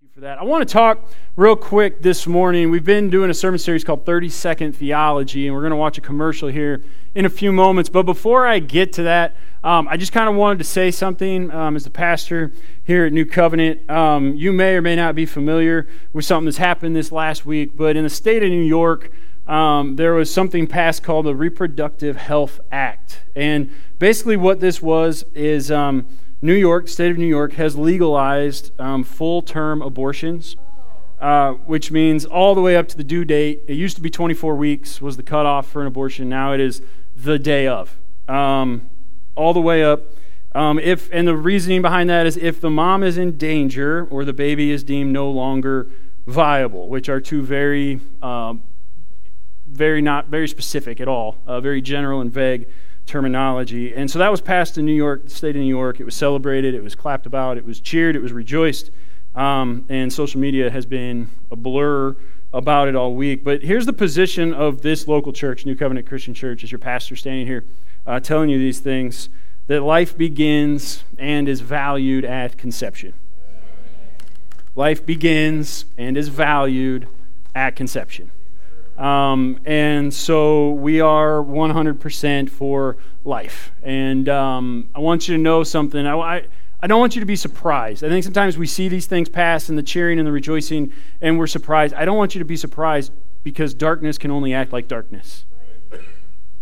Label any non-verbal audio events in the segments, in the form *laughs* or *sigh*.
you for that. I want to talk real quick this morning. We've been doing a sermon series called 30 Second Theology, and we're going to watch a commercial here in a few moments. But before I get to that, um, I just kind of wanted to say something um, as the pastor here at New Covenant. Um, you may or may not be familiar with something that's happened this last week, but in the state of New York, um, there was something passed called the Reproductive Health Act. And basically, what this was is um, New York, state of New York, has legalized um, full term abortions, uh, which means all the way up to the due date. It used to be 24 weeks was the cutoff for an abortion. Now it is the day of, um, all the way up. Um, if and the reasoning behind that is if the mom is in danger or the baby is deemed no longer viable, which are two very, um, very not very specific at all, uh, very general and vague terminology. And so that was passed in New York, the state of New York. It was celebrated, it was clapped about, it was cheered, it was rejoiced. Um, and social media has been a blur about it all week. But here's the position of this local church, New Covenant Christian Church, as your pastor standing here uh, telling you these things that life begins and is valued at conception. Life begins and is valued at conception. Um, and so we are 100% for life. And um, I want you to know something. I, I, I, don't want you to be surprised. I think sometimes we see these things pass and the cheering and the rejoicing, and we're surprised. I don't want you to be surprised because darkness can only act like darkness.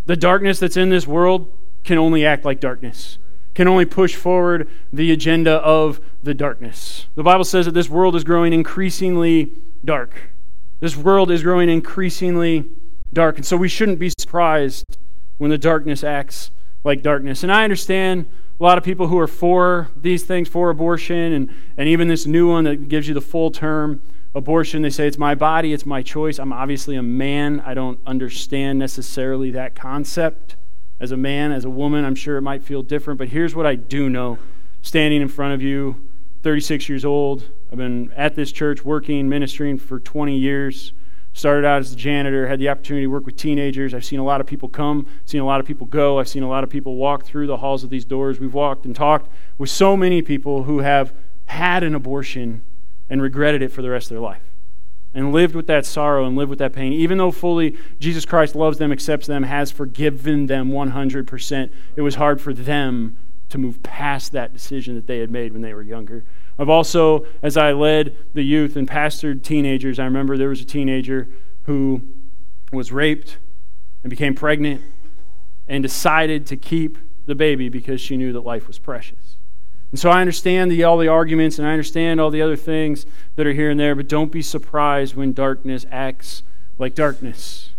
The darkness that's in this world can only act like darkness, can only push forward the agenda of the darkness. The Bible says that this world is growing increasingly dark. This world is growing increasingly dark, and so we shouldn't be surprised when the darkness acts like darkness. And I understand a lot of people who are for these things, for abortion, and, and even this new one that gives you the full term abortion. They say it's my body, it's my choice. I'm obviously a man. I don't understand necessarily that concept. As a man, as a woman, I'm sure it might feel different, but here's what I do know standing in front of you 36 years old. I've been at this church working, ministering for 20 years. Started out as a janitor, had the opportunity to work with teenagers. I've seen a lot of people come, seen a lot of people go. I've seen a lot of people walk through the halls of these doors. We've walked and talked with so many people who have had an abortion and regretted it for the rest of their life and lived with that sorrow and lived with that pain, even though fully Jesus Christ loves them, accepts them, has forgiven them 100%, it was hard for them to move past that decision that they had made when they were younger. I've also, as I led the youth and pastored teenagers, I remember there was a teenager who was raped and became pregnant and decided to keep the baby because she knew that life was precious. And so I understand the, all the arguments and I understand all the other things that are here and there, but don't be surprised when darkness acts like darkness.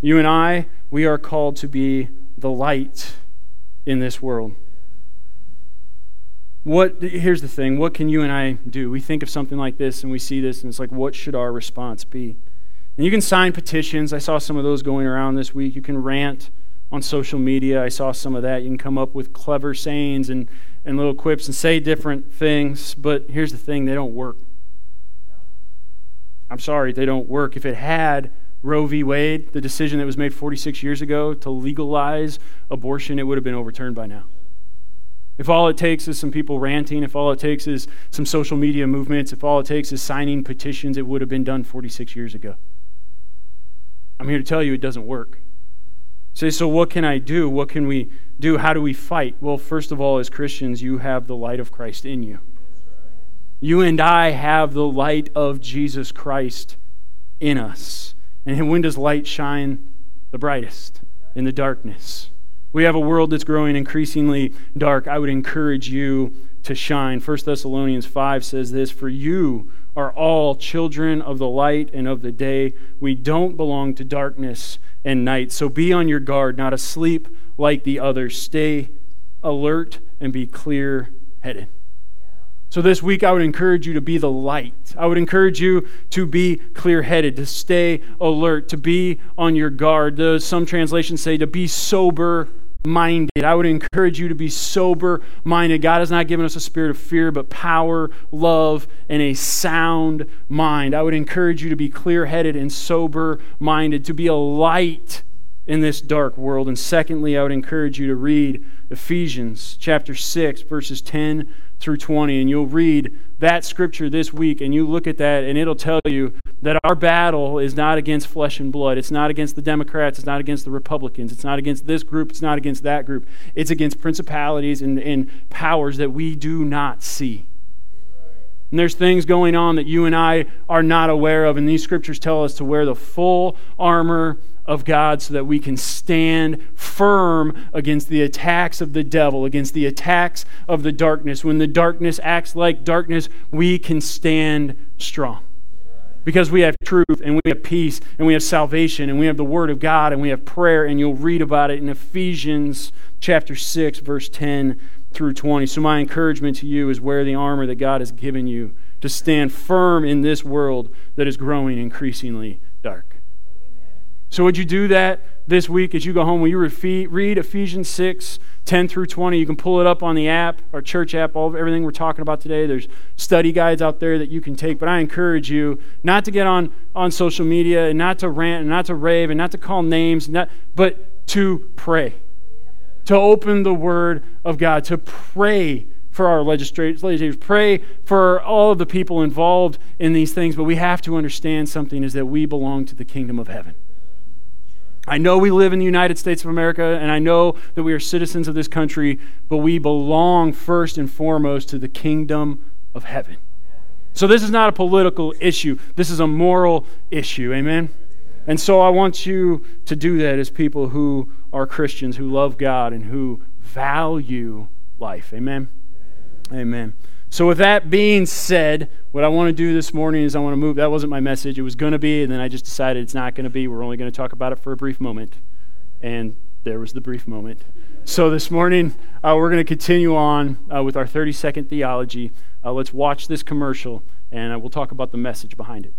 You and I, we are called to be the light in this world what here's the thing what can you and i do? We think of something like this and we see this and it's like what should our response be? And you can sign petitions. I saw some of those going around this week. You can rant on social media. I saw some of that. You can come up with clever sayings and, and little quips and say different things but here's the thing they don't work. I'm sorry they don't work. If it had roe v. Wade the decision that was made 46 years ago to legalize abortion it would have been overturned by now if all it takes is some people ranting, if all it takes is some social media movements, if all it takes is signing petitions, it would have been done 46 years ago. I'm here to tell you it doesn't work. Say, so what can I do? What can we do? How do we fight? Well, first of all, as Christians, you have the light of Christ in you. You and I have the light of Jesus Christ in us. And when does light shine the brightest? In the darkness. We have a world that's growing increasingly dark. I would encourage you to shine. 1 Thessalonians 5 says this For you are all children of the light and of the day. We don't belong to darkness and night. So be on your guard, not asleep like the others. Stay alert and be clear headed. So, this week, I would encourage you to be the light. I would encourage you to be clear headed, to stay alert, to be on your guard. Some translations say to be sober minded. I would encourage you to be sober minded. God has not given us a spirit of fear, but power, love, and a sound mind. I would encourage you to be clear headed and sober minded, to be a light in this dark world. And secondly, I would encourage you to read Ephesians chapter 6, verses 10 through 20, and you'll read that scripture this week and you look at that, and it'll tell you that our battle is not against flesh and blood. It's not against the Democrats. It's not against the Republicans. It's not against this group. It's not against that group. It's against principalities and, and powers that we do not see. And there's things going on that you and I are not aware of, and these scriptures tell us to wear the full armor of God so that we can stand firm against the attacks of the devil, against the attacks of the darkness. When the darkness acts like darkness, we can stand strong. Because we have truth and we have peace and we have salvation and we have the Word of God and we have prayer, and you'll read about it in Ephesians chapter 6, verse 10 through 20. So, my encouragement to you is wear the armor that God has given you to stand firm in this world that is growing increasingly dark. So, would you do that this week as you go home? Will you read Ephesians 6, 10 through 20? You can pull it up on the app, our church app, all everything we're talking about today. There's study guides out there that you can take. But I encourage you not to get on, on social media and not to rant and not to rave and not to call names, not, but to pray to open the Word of God, to pray for our legislators, pray for all of the people involved in these things. But we have to understand something is that we belong to the kingdom of heaven. I know we live in the United States of America, and I know that we are citizens of this country, but we belong first and foremost to the kingdom of heaven. So this is not a political issue, this is a moral issue. Amen? And so I want you to do that as people who are Christians, who love God, and who value life. Amen? Amen. So, with that being said, what I want to do this morning is I want to move. That wasn't my message. It was going to be, and then I just decided it's not going to be. We're only going to talk about it for a brief moment. And there was the brief moment. So, this morning, uh, we're going to continue on uh, with our 30 second theology. Uh, let's watch this commercial, and uh, we'll talk about the message behind it.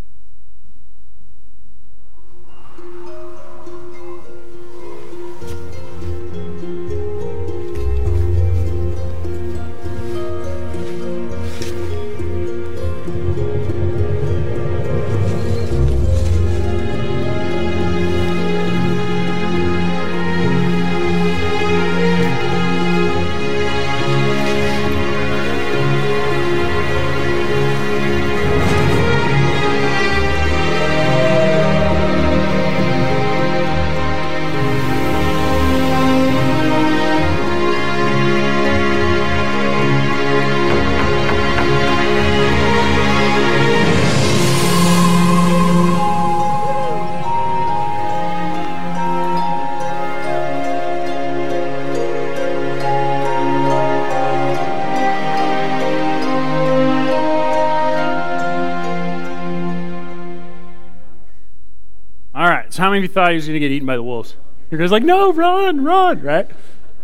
Of you thought he was going to get eaten by the wolves? Your guy's like, no, run, run, right?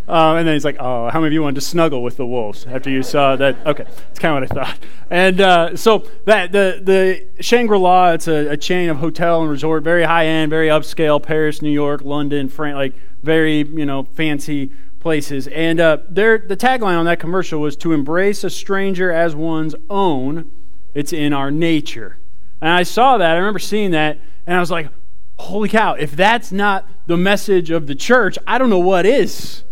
Um, and then he's like, oh, how many of you wanted to snuggle with the wolves after you saw that? Okay, that's kind of what I thought. And uh, so that the the Shangri-La, it's a, a, chain of hotel and resort, very high end, very upscale, Paris, New York, London, France, like very you know fancy places. And uh, their the tagline on that commercial was to embrace a stranger as one's own. It's in our nature. And I saw that. I remember seeing that, and I was like, holy cow, if that's not the message of the church, I don't know what is.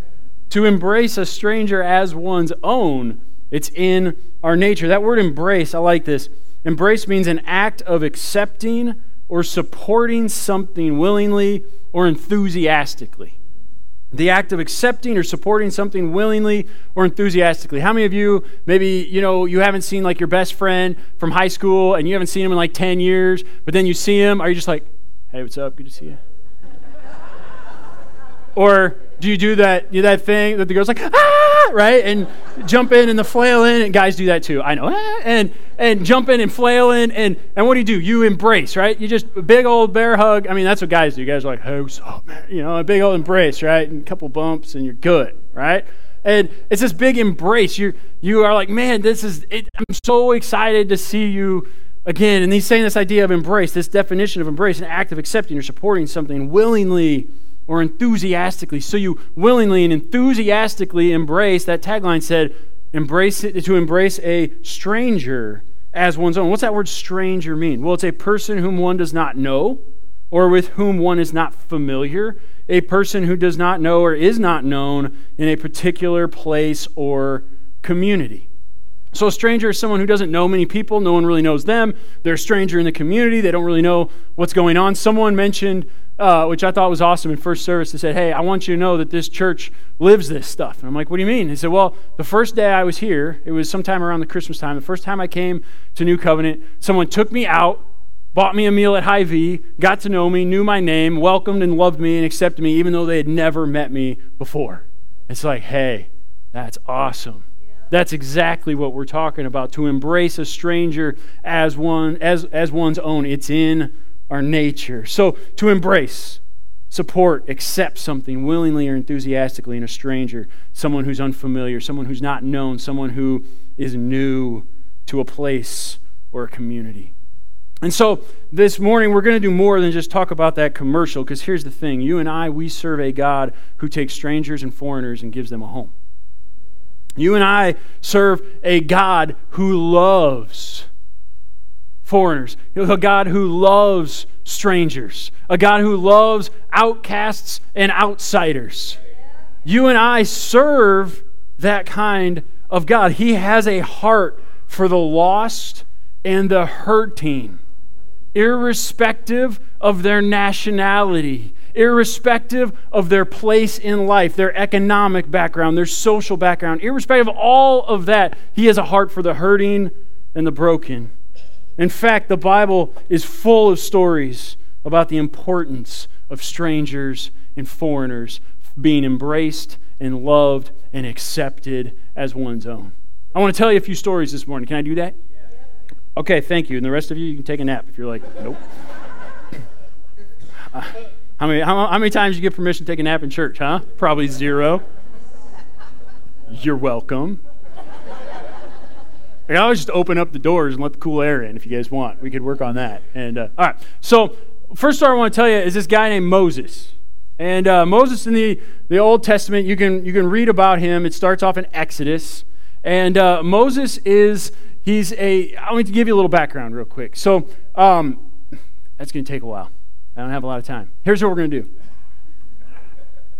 To embrace a stranger as one's own, it's in our nature. That word embrace, I like this. Embrace means an act of accepting or supporting something willingly or enthusiastically. The act of accepting or supporting something willingly or enthusiastically. How many of you, maybe, you know, you haven't seen like your best friend from high school and you haven't seen him in like 10 years, but then you see him, are you just like, Hey, what's up? Good to see you. or do you do that do that thing that the girl's like ah! Right? And jump in and the flailing and guys do that too. I know. Ah, and and jump in and flailing and and what do you do? You embrace right? You just a big old bear hug. I mean that's what guys do. You guys are like hey what's up man? You know a big old embrace right? And a couple bumps and you're good right? And it's this big embrace. You you are like man this is it, I'm so excited to see you Again, and he's saying this idea of embrace, this definition of embrace, an act of accepting or supporting something willingly or enthusiastically. So you willingly and enthusiastically embrace, that tagline said, embrace it, to embrace a stranger as one's own. What's that word stranger mean? Well, it's a person whom one does not know or with whom one is not familiar, a person who does not know or is not known in a particular place or community. So, a stranger is someone who doesn't know many people. No one really knows them. They're a stranger in the community. They don't really know what's going on. Someone mentioned, uh, which I thought was awesome in first service, they said, Hey, I want you to know that this church lives this stuff. And I'm like, What do you mean? He said, Well, the first day I was here, it was sometime around the Christmas time, the first time I came to New Covenant, someone took me out, bought me a meal at Hy-Vee, got to know me, knew my name, welcomed and loved me, and accepted me, even though they had never met me before. It's like, Hey, that's awesome. That's exactly what we're talking about. To embrace a stranger as one as, as one's own. It's in our nature. So to embrace, support, accept something willingly or enthusiastically in a stranger, someone who's unfamiliar, someone who's not known, someone who is new to a place or a community. And so this morning we're going to do more than just talk about that commercial because here's the thing you and I, we serve a God who takes strangers and foreigners and gives them a home. You and I serve a God who loves foreigners, a God who loves strangers, a God who loves outcasts and outsiders. You and I serve that kind of God. He has a heart for the lost and the hurting, irrespective of their nationality, irrespective of their place in life, their economic background, their social background, irrespective of all of that, He has a heart for the hurting and the broken. In fact, the Bible is full of stories about the importance of strangers and foreigners being embraced and loved and accepted as one's own. I want to tell you a few stories this morning. Can I do that? Okay, thank you. And the rest of you, you can take a nap if you're like, nope. *laughs* Uh, how many, how, how many times you get permission to take a nap in church, huh? Probably zero. You're welcome. I always just open up the doors and let the cool air in if you guys want. We could work on that. And uh, all right, so first story I want to tell you is this guy named Moses. And uh, Moses in the, the Old Testament, you can, you can read about him. It starts off in Exodus. And uh, Moses is, he's a, I want to give you a little background real quick. So um, that's going to take a while. I don't have a lot of time. Here's what we're going to do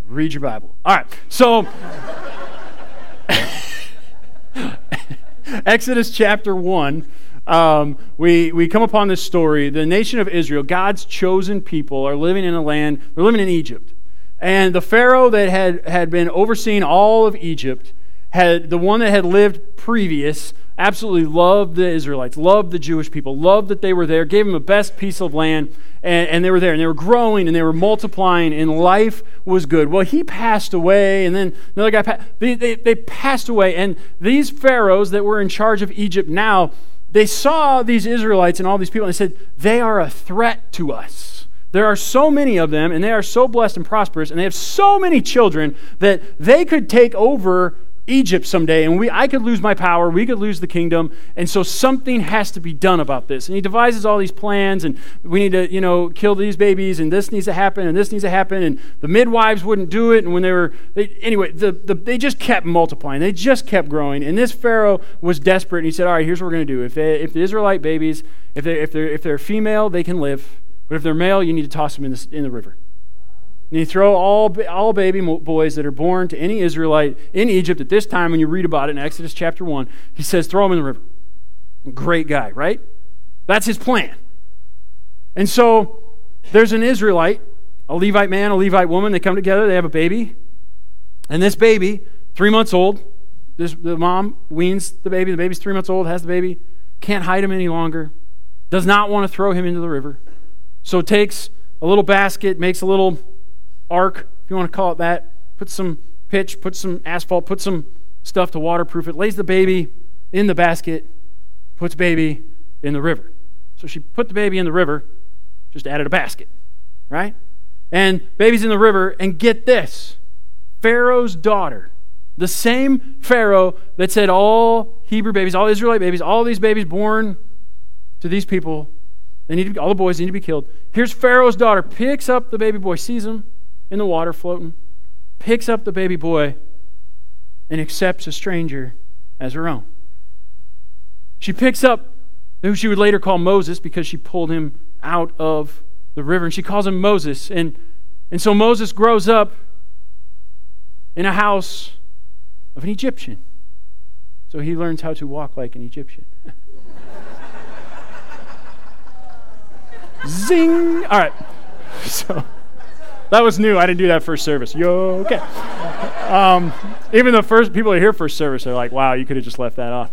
read your Bible. All right, so *laughs* Exodus chapter 1. Um, we, we come upon this story. The nation of Israel, God's chosen people, are living in a land, they're living in Egypt. And the Pharaoh that had, had been overseeing all of Egypt, had the one that had lived previous, absolutely loved the Israelites, loved the Jewish people, loved that they were there, gave them the best piece of land, and, and, they were there, and they were growing, and they were multiplying, and life was good. Well, he passed away, and then another guy passed. They, they, they passed away, and these pharaohs that were in charge of Egypt now, they saw these Israelites and all these people, and they said, They are a threat to us. There are so many of them, and they are so blessed and prosperous, and they have so many children that they could take over Egypt someday, and we, I could lose my power, we could lose the kingdom, and so something has to be done about this. And he devises all these plans, and we need to, you know, kill these babies, and this needs to happen, and this needs to happen, and the midwives wouldn't do it, and when they were, they, anyway, the, the, they just kept multiplying, they just kept growing, and this Pharaoh was desperate, and he said, all right, here's what we're going to do. If, they, if the Israelite babies, if, they, if, they're, if they're female, they can live, but if they're male, you need to toss them in the, in the river. And you throw all, all baby boys that are born to any Israelite in Egypt at this time, when you read about it in Exodus chapter 1, he says, throw them in the river. Great guy, right? That's his plan. And so there's an Israelite, a Levite man, a Levite woman. They come together, they have a baby. And this baby, three months old, this, the mom weans the baby. The baby's three months old, has the baby, can't hide him any longer, does not want to throw him into the river. So takes a little basket, makes a little ark, if you want to call it that, put some pitch, put some asphalt, put some stuff to waterproof it, lays the baby in the basket, puts baby in the river. So she put the baby in the river, just added a basket, right? And baby's in the river, and get this Pharaoh's daughter, the same Pharaoh that said all Hebrew babies, all Israelite babies, all these babies born to these people, they need to be, all the boys need to be killed. Here's Pharaoh's daughter, picks up the baby boy, sees him, in the water floating, picks up the baby boy, and accepts a stranger as her own. She picks up who she would later call Moses because she pulled him out of the river, and she calls him Moses. And, and so Moses grows up in a house of an Egyptian. So he learns how to walk like an Egyptian. *laughs* Zing! All right. *laughs* So that was new. I didn't do that first service. Yo, okay. Um, even the first people that hear first service they're like, wow, you could have just left that off.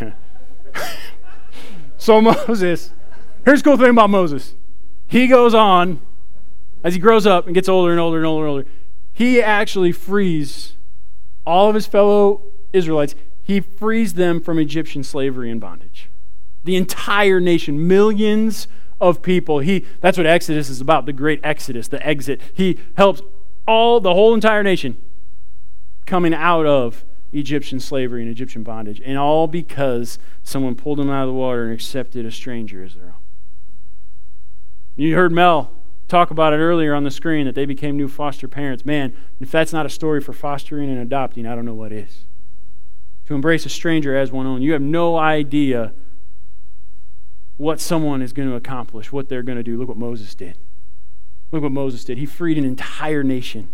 *laughs* so Moses, here's the cool thing about Moses. He goes on, as he grows up and gets older and older and older and older, he actually frees all of his fellow Israelites. He frees them from Egyptian slavery and bondage. The entire nation, millions of people. He that's what Exodus is about, the great Exodus, the exit. He helps all the whole entire nation coming out of Egyptian slavery and Egyptian bondage, and all because someone pulled them out of the water and accepted a stranger as their own. You heard Mel talk about it earlier on the screen that they became new foster parents. Man, if that's not a story for fostering and adopting, I don't know what is. To embrace a stranger as one own, you have no idea what someone is going to accomplish, what they're going to do. Look what Moses did. Look what Moses did. He freed an entire nation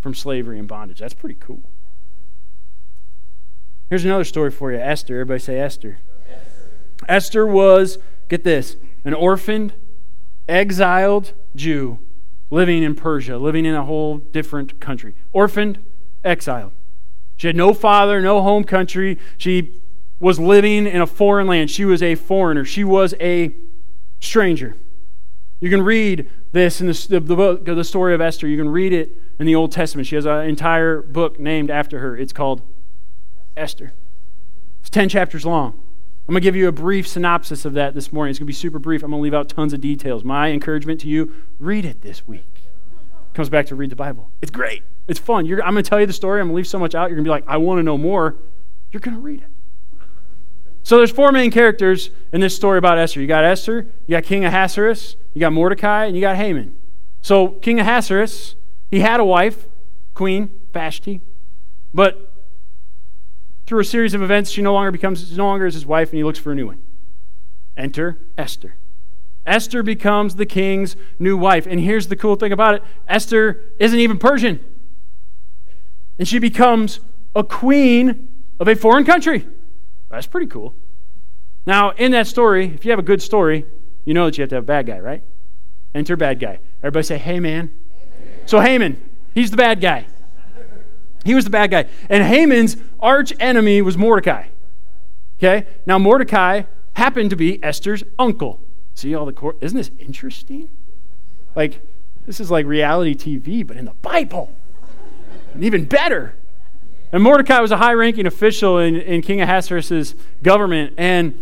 from slavery and bondage. That's pretty cool. Here's another story for you Esther. Everybody say Esther. Esther, Esther was, get this, an orphaned, exiled Jew living in Persia, living in a whole different country. Orphaned, exiled. She had no father, no home country. She was living in a foreign land. She was a foreigner. She was a stranger. You can read this in the, the, book, the story of Esther. You can read it in the Old Testament. She has an entire book named after her. It's called Esther. It's 10 chapters long. I'm going to give you a brief synopsis of that this morning. It's going to be super brief. I'm going to leave out tons of details. My encouragement to you read it this week. It comes back to read the Bible. It's great. It's fun. You're, I'm going to tell you the story. I'm going to leave so much out. You're going to be like, I want to know more. You're going to read it. So there's four main characters in this story about Esther. You got Esther, you got King Ahasuerus, you got Mordecai, and you got Haman. So King Ahasuerus, he had a wife, Queen Vashti, but through a series of events, she no longer becomes no longer is his wife, and he looks for a new one. Enter Esther. Esther becomes the king's new wife. And here's the cool thing about it Esther isn't even Persian. And she becomes a queen of a foreign country. That's pretty cool. Now, in that story, if you have a good story, you know that you have to have a bad guy, right? Enter bad guy. Everybody say, hey, man. So, Haman, he's the bad guy. He was the bad guy. And Haman's arch enemy was Mordecai. Okay? Now, Mordecai happened to be Esther's uncle. See all the court? Isn't this interesting? Like, this is like reality TV, but in the Bible. And even better. And Mordecai was a high ranking official in, in King Ahasuerus' government, and,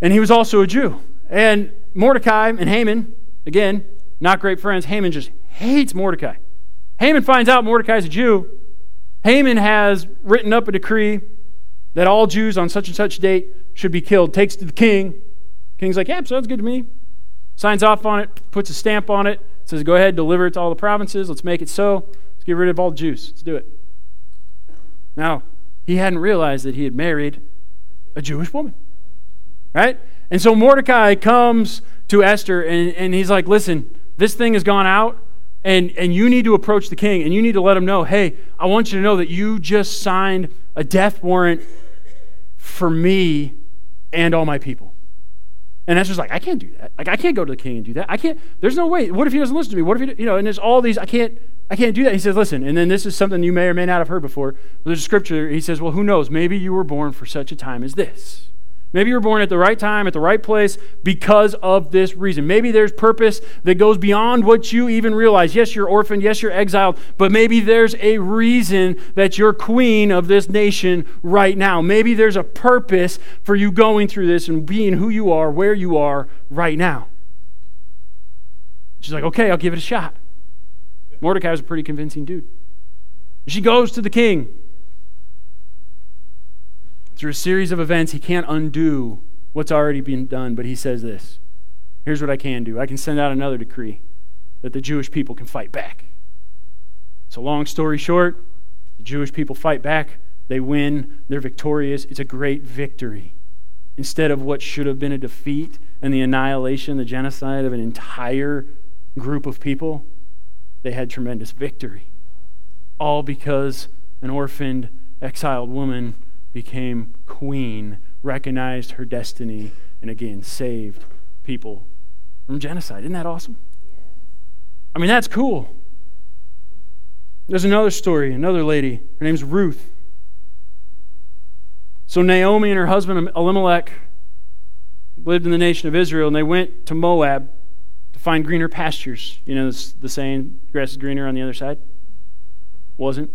and he was also a Jew. And Mordecai and Haman, again, not great friends. Haman just hates Mordecai. Haman finds out Mordecai's a Jew. Haman has written up a decree that all Jews on such and such date should be killed. Takes to the king. King's like, yeah, sounds good to me. Signs off on it, puts a stamp on it, says, go ahead, deliver it to all the provinces. Let's make it so. Let's get rid of all the Jews. Let's do it. Now, he hadn't realized that he had married a Jewish woman. Right? And so Mordecai comes to Esther and, and he's like, listen, this thing has gone out, and, and you need to approach the king and you need to let him know, hey, I want you to know that you just signed a death warrant for me and all my people. And Esther's like, I can't do that. Like, I can't go to the king and do that. I can't. There's no way. What if he doesn't listen to me? What if he, you know? And there's all these. I can't. I can't do that. He says, listen, and then this is something you may or may not have heard before. There's a scripture, he says, well, who knows? Maybe you were born for such a time as this. Maybe you were born at the right time, at the right place, because of this reason. Maybe there's purpose that goes beyond what you even realize. Yes, you're orphaned. Yes, you're exiled. But maybe there's a reason that you're queen of this nation right now. Maybe there's a purpose for you going through this and being who you are, where you are right now. She's like, okay, I'll give it a shot. Mordecai was a pretty convincing dude. She goes to the king. Through a series of events, he can't undo what's already been done, but he says this Here's what I can do I can send out another decree that the Jewish people can fight back. So, long story short, the Jewish people fight back. They win. They're victorious. It's a great victory. Instead of what should have been a defeat and the annihilation, the genocide of an entire group of people, they had tremendous victory. All because an orphaned, exiled woman became queen, recognized her destiny, and again saved people from genocide. Isn't that awesome? I mean, that's cool. There's another story, another lady. Her name's Ruth. So Naomi and her husband Elimelech lived in the nation of Israel, and they went to Moab find greener pastures. You know the saying, grass is greener on the other side? Wasn't.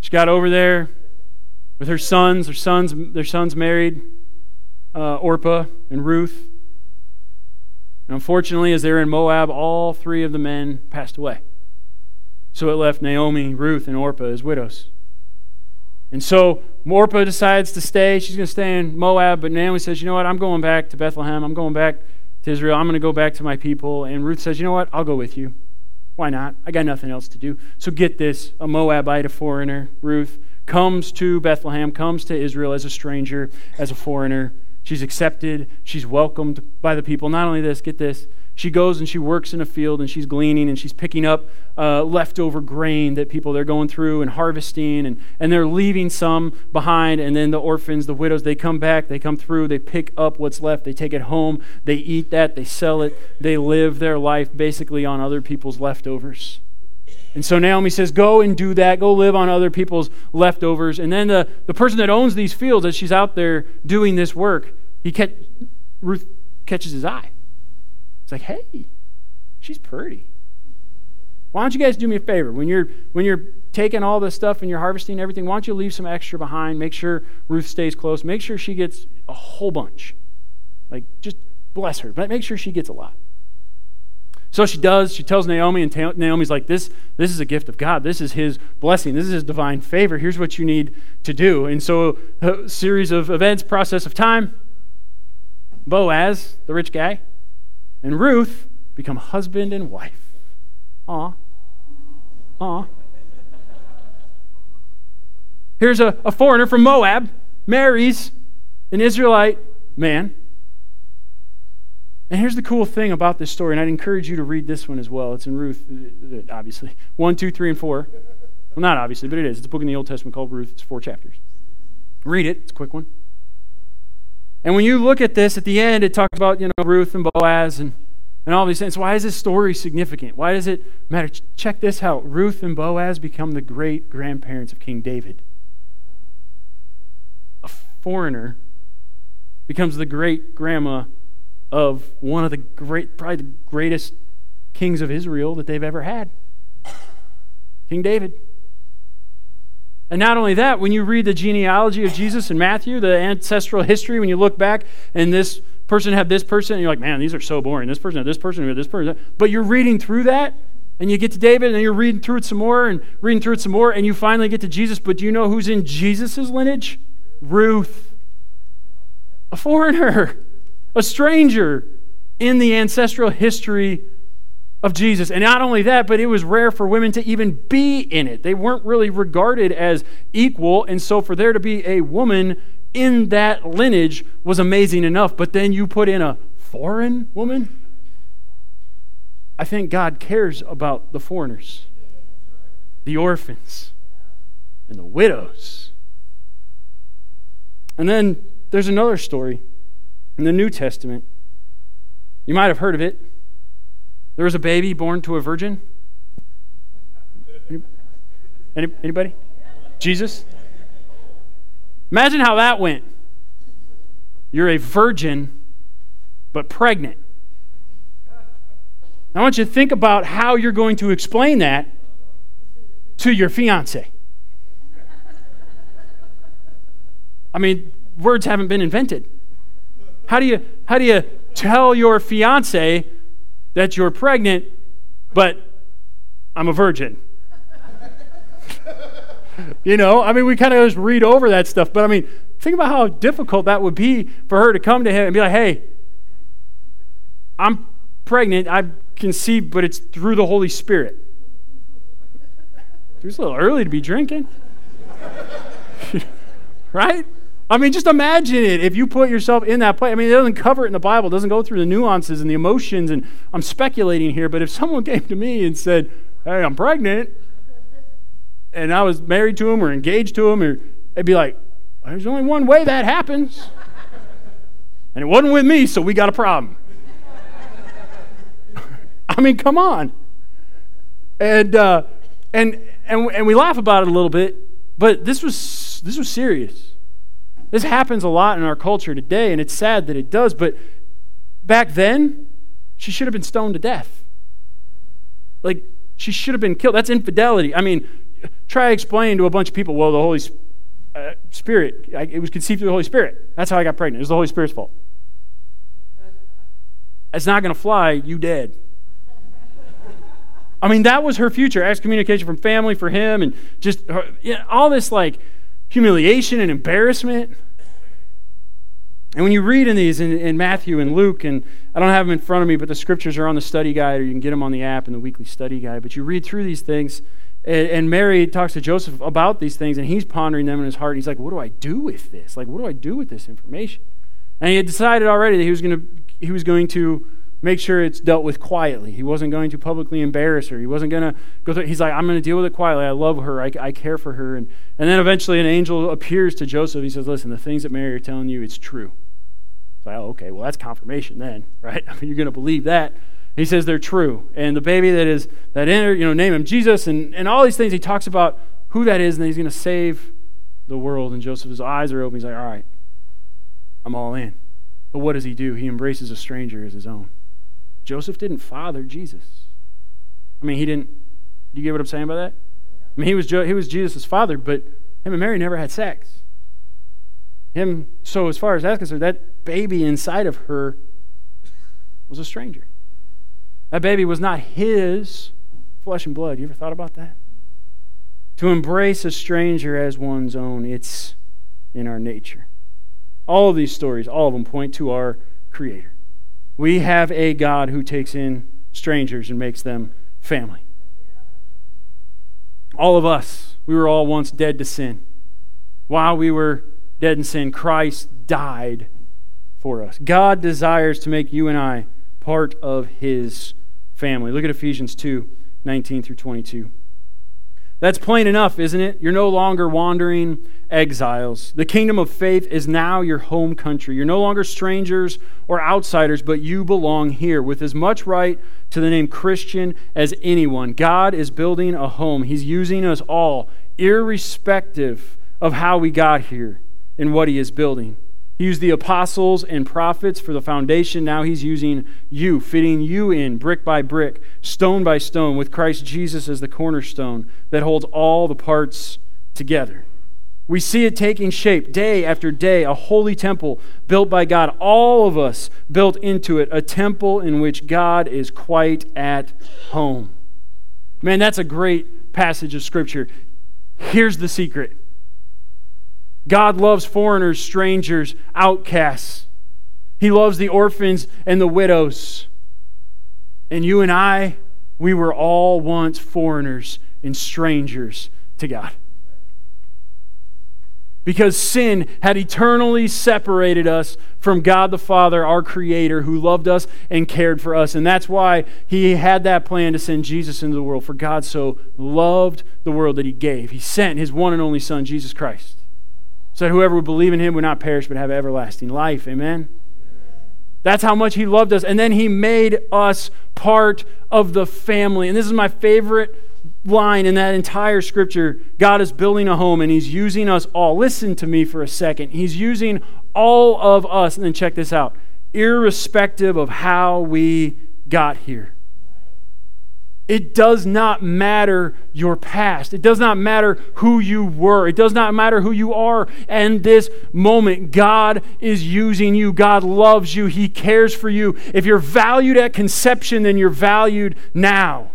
She got over there with her sons. Her sons, their sons married uh, Orpah and Ruth. And unfortunately, as they were in Moab, all three of the men passed away. So it left Naomi, Ruth, and Orpah as widows. And so Orpah decides to stay. She's going to stay in Moab, but Naomi says, You know what? I'm going back to Bethlehem. I'm going back to Israel. I'm going to go back to my people. And Ruth says, You know what? I'll go with you. Why not? I got nothing else to do. So get this a Moabite, a foreigner, Ruth, comes to Bethlehem, comes to Israel as a stranger, as a foreigner. She's accepted. She's welcomed by the people. Not only this, get this, she goes and she works in a field and she's gleaning and she's picking up uh, leftover grain that people they're going through and harvesting and, and they're leaving some behind and then the orphans the widows they come back they come through they pick up what's left they take it home they eat that they sell it they live their life basically on other people's leftovers and so Naomi says, Go and do that. Go live on other people's leftovers. And then the, the person that owns these fields, as she's out there doing this work, he catch, Ruth catches his eye. It's like, hey, she's pretty. Why don't you guys do me a favor? When you're when you're taking all this stuff and you're harvesting everything, why don't you leave some extra behind? Make sure Ruth stays close. Make sure she gets a whole bunch. Like just bless her, but make sure she gets a lot. So she does. She tells Naomi, and Naomi's like, "This, this is a gift of God. This is His blessing. This is His divine favor. Here's what you need to do." And so, a series of events, process of time. Boaz, the rich guy, and Ruth become husband and wife. Aw. Aw. Here's a, a foreigner from Moab, marries an Israelite man. And here's the cool thing about this story, and I'd encourage you to read this one as well. It's in Ruth, uh, obviously. *laughs* 1, 2, 3, and 4. Well, not obviously, but it is. It's a book in the Old Testament called Ruth. It's four chapters. Read it, it's a quick one. And when you look at this, at the end, it talks about, you know, Ruth and Boaz and, and all these things. Why is this story significant? Why does it matter? Check this out. Ruth and Boaz become the great grandparents of King David. A foreigner becomes the great grandma of one of the great, probably the greatest kings of Israel that they've ever had. King David. And not only that, when you read the genealogy of Jesus in Matthew, the ancestral history, when you look back and this person had this person, and you're like, man, these are so boring. This person had this person, had this person. But you're reading through that, and you get to David, and you're reading through it some more, and reading through it some more, and you finally get to Jesus. But do you know who's in Jesus' lineage? Ruth. A foreigner, a stranger in the ancestral history of Jesus. And not only that, but it was rare for women to even be in it. They weren't really regarded as equal. And so for there to be a woman in that lineage was amazing enough. But then you put in a foreign woman. I think God cares about the foreigners, the orphans, and the widows. And then there's another story in the New Testament. You might have heard of it. There was a baby born to a virgin. Any, anybody? Jesus? Imagine how that went. You're a virgin, but pregnant. I want you to think about how you're going to explain that to your fiance. I mean, words haven't been invented. How do you how do you tell your fiance that you're pregnant, but I'm a virgin. you know, I mean, we kind of just read over that stuff, but I mean, think about how difficult that would be for her to come to him and be like, hey, I'm pregnant, I conceived, but it's through the Holy Spirit. It's a little early to be drinking. *laughs* right? I mean, just imagine it if you put yourself in that place. I mean, it doesn't cover it in the Bible, it doesn't go through the nuances and the emotions, and I'm speculating here, but if someone *laughs* came to me and said, Hey, I'm pregnant, and I was married to him or engaged to him, or it'd be like, there's only one way that happens. And it wasn't with me, so we got a problem. *laughs* I mean, come on. And, uh, and, and, and we laugh about it a little bit, but this was, this was serious. This happens a lot in our culture today, and it's sad that it does, but back then, she should have been stoned to death. Like, she should have been killed. That's infidelity. I mean, try explaining to a bunch of people, well, the Holy uh, Spirit, it was conceived through the Holy Spirit. That's how I got pregnant. It was the Holy Spirit's fault. It's not going to fly. You dead. I mean, that was her future. Excommunication from family for him, and just her, you know, all this like humiliation and embarrassment. And when you read in these in, in, Matthew and Luke, and I don't have them in front of me, but the scriptures are on the study guide, or you can get them on the app and the weekly study guide. But you read through these things, and, and Mary talks to Joseph about these things, and he's pondering them in his heart. And He's like, "What do I do with this? Like, what do I do with this information?" And he had decided already that he was going to he was going to make sure it's dealt with quietly. He wasn't going to publicly embarrass her. He wasn't going to go through. He's like, I'm going to deal with it quietly. I love her. I, I care for her. And, and then eventually an angel appears to Joseph. He says, Listen, the things that Mary are telling you, it's true. So, oh, okay, well, that's confirmation then, *laughs* right? I mean, you're going to believe that. He says they're true. And the baby that is, that entered, you know, name him Jesus and, and all these things. He talks about who that is and he's going to save the world. And Joseph's eyes are open. He's like, all right, I'm all in. But what does he do? He embraces a stranger as his own. Joseph didn't father Jesus. I mean, he didn't. Do you get what I'm saying by that? I mean, he was jo- he was Jesus' father, but him and Mary never had sex. Him. So as far as that's concerned, that baby inside of her was a stranger. That baby was not his flesh and blood. You ever thought about that? To embrace a stranger as one's own, it's in our nature. All of these stories, all of them point to our Creator. We have a God who takes in strangers and makes them family. All of us, we were all once dead to sin. While we were dead in sin, Christ died for us. God desires to make you and I part of his family. Look at Ephesians 2 19 through 22. That's plain enough, isn't it? You're no longer wandering exiles. The kingdom of faith is now your home country. You're no longer strangers or outsiders, but you belong here with as much right to the name Christian as anyone. God is building a home. He's using us all, irrespective of how we got here and what He is building. He used the apostles and prophets for the foundation. Now he's using you, fitting you in brick by brick, stone by stone, with Christ Jesus as the cornerstone that holds all the parts together. We see it taking shape day after day, a holy temple built by God, all of us built into it, a temple in which God is quite at home. Man, that's a great passage of Scripture. Here's the secret God loves foreigners, strangers, outcasts. He loves the orphans and the widows. And you and I, we were all once foreigners and strangers to God. Because sin had eternally separated us from God the Father, our Creator, who loved us and cared for us. And that's why He had that plan to send Jesus into the world. For God so loved the world that He gave. He sent His one and only Son, Jesus Christ so that whoever would believe in him would not perish but have everlasting life. Amen? That's how much he loved us. And then he made us part of the family. And this is my favorite line in that entire scripture. God is building a home and he's using us all. Listen to me for a second. He's using all of us. And then check this out irrespective of how we got here. It does not matter your past. It does not matter who you were. It does not matter who you are And this moment. God is using you. God loves you. He cares for you. If you're valued at conception, then you're valued now.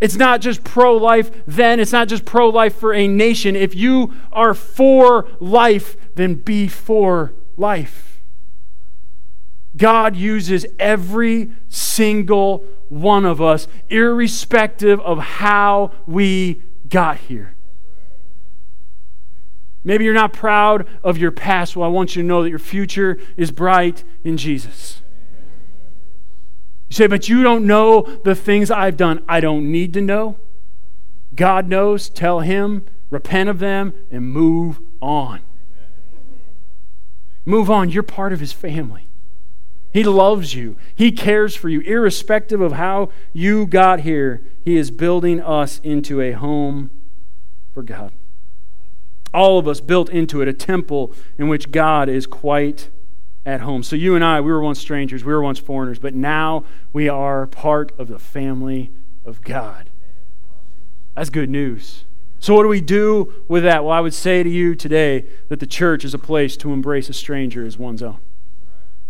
It's not just pro life then, it's not just pro life for a nation. If you are for life, then be for life. God uses every single one of us, irrespective of how we got here. Maybe you're not proud of your past. Well, I want you to know that your future is bright in Jesus. You say, but you don't know the things I've done. I don't need to know. God knows, tell Him, repent of them, and move on. Move on. You're part of His family. He loves you. He cares for you. Irrespective of how you got here, He is building us into a home for God. All of us built into it, a temple in which God is quite at home. So you and I, we were once strangers, we were once foreigners, but now we are part of the family of God. That's good news. So, what do we do with that? Well, I would say to you today that the church is a place to embrace a stranger as one's own.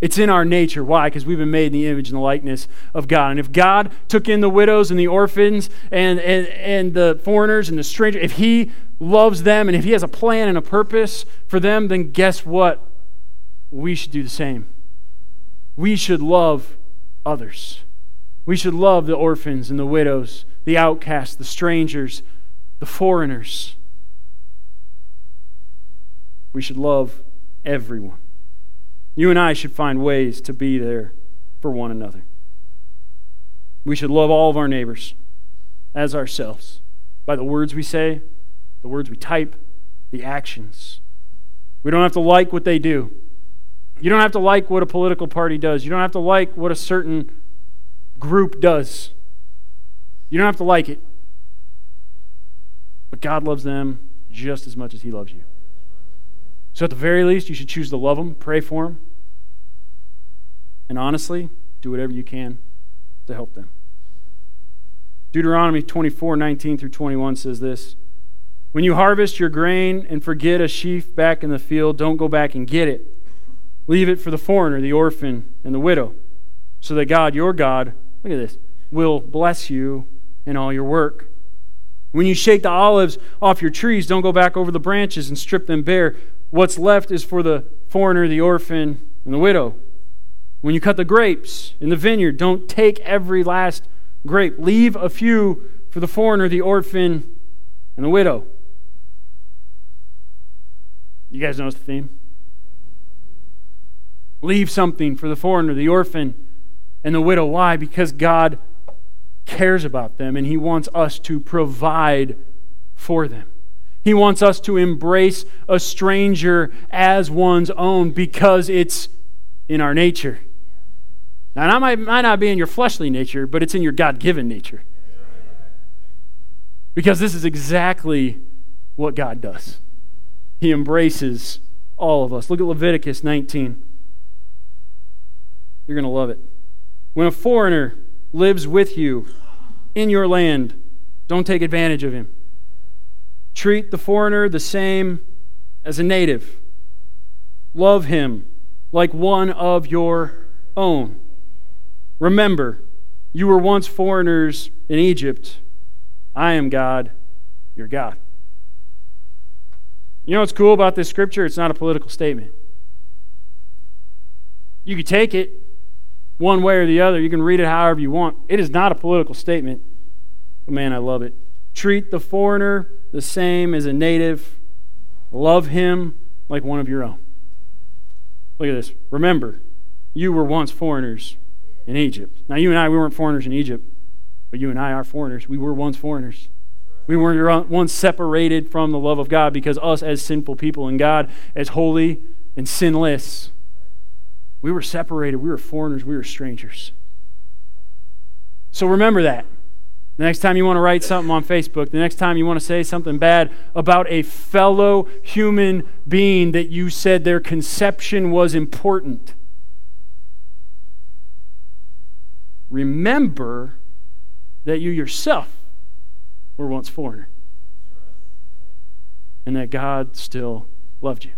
It's in our nature. Why? Because we've been made in the image and the likeness of God. And if God took in the widows and the orphans and, and, and the foreigners and the strangers, if He loves them and if He has a plan and a purpose for them, then guess what? We should do the same. We should love others. We should love the orphans and the widows, the outcasts, the strangers, the foreigners. We should love everyone. You and I should find ways to be there for one another. We should love all of our neighbors as ourselves by the words we say, the words we type, the actions. We don't have to like what they do. You don't have to like what a political party does. You don't have to like what a certain group does. You don't have to like it. But God loves them just as much as He loves you. So, at the very least, you should choose to love them, pray for them, and honestly, do whatever you can to help them. Deuteronomy 24 19 through 21 says this When you harvest your grain and forget a sheaf back in the field, don't go back and get it. Leave it for the foreigner, the orphan, and the widow, so that God, your God, look at this, will bless you in all your work. When you shake the olives off your trees, don't go back over the branches and strip them bare. What's left is for the foreigner, the orphan, and the widow. When you cut the grapes in the vineyard, don't take every last grape. Leave a few for the foreigner, the orphan, and the widow. You guys notice the theme? Leave something for the foreigner, the orphan, and the widow. Why? Because God cares about them and He wants us to provide for them. He wants us to embrace a stranger as one's own because it's in our nature. Now, it might, might not be in your fleshly nature, but it's in your God given nature. Because this is exactly what God does. He embraces all of us. Look at Leviticus 19. You're going to love it. When a foreigner lives with you in your land, don't take advantage of him. Treat the foreigner the same as a native. Love him like one of your own. Remember, you were once foreigners in Egypt. I am God, your God. You know what's cool about this scripture? It's not a political statement. You can take it one way or the other. You can read it however you want. It is not a political statement. But man, I love it. Treat the foreigner the same as a native. Love him like one of your own. Look at this. Remember, you were once foreigners in Egypt. Now, you and I, we weren't foreigners in Egypt, but you and I are foreigners. We were once foreigners. We were once separated from the love of God because us, as sinful people, and God, as holy and sinless, we were separated. We were foreigners. We were strangers. So remember that. The next time you want to write something on Facebook, the next time you want to say something bad about a fellow human being that you said their conception was important, remember that you yourself were once foreigner and that God still loved you.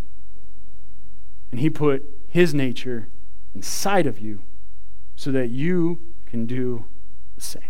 And He put His nature inside of you so that you can do the same.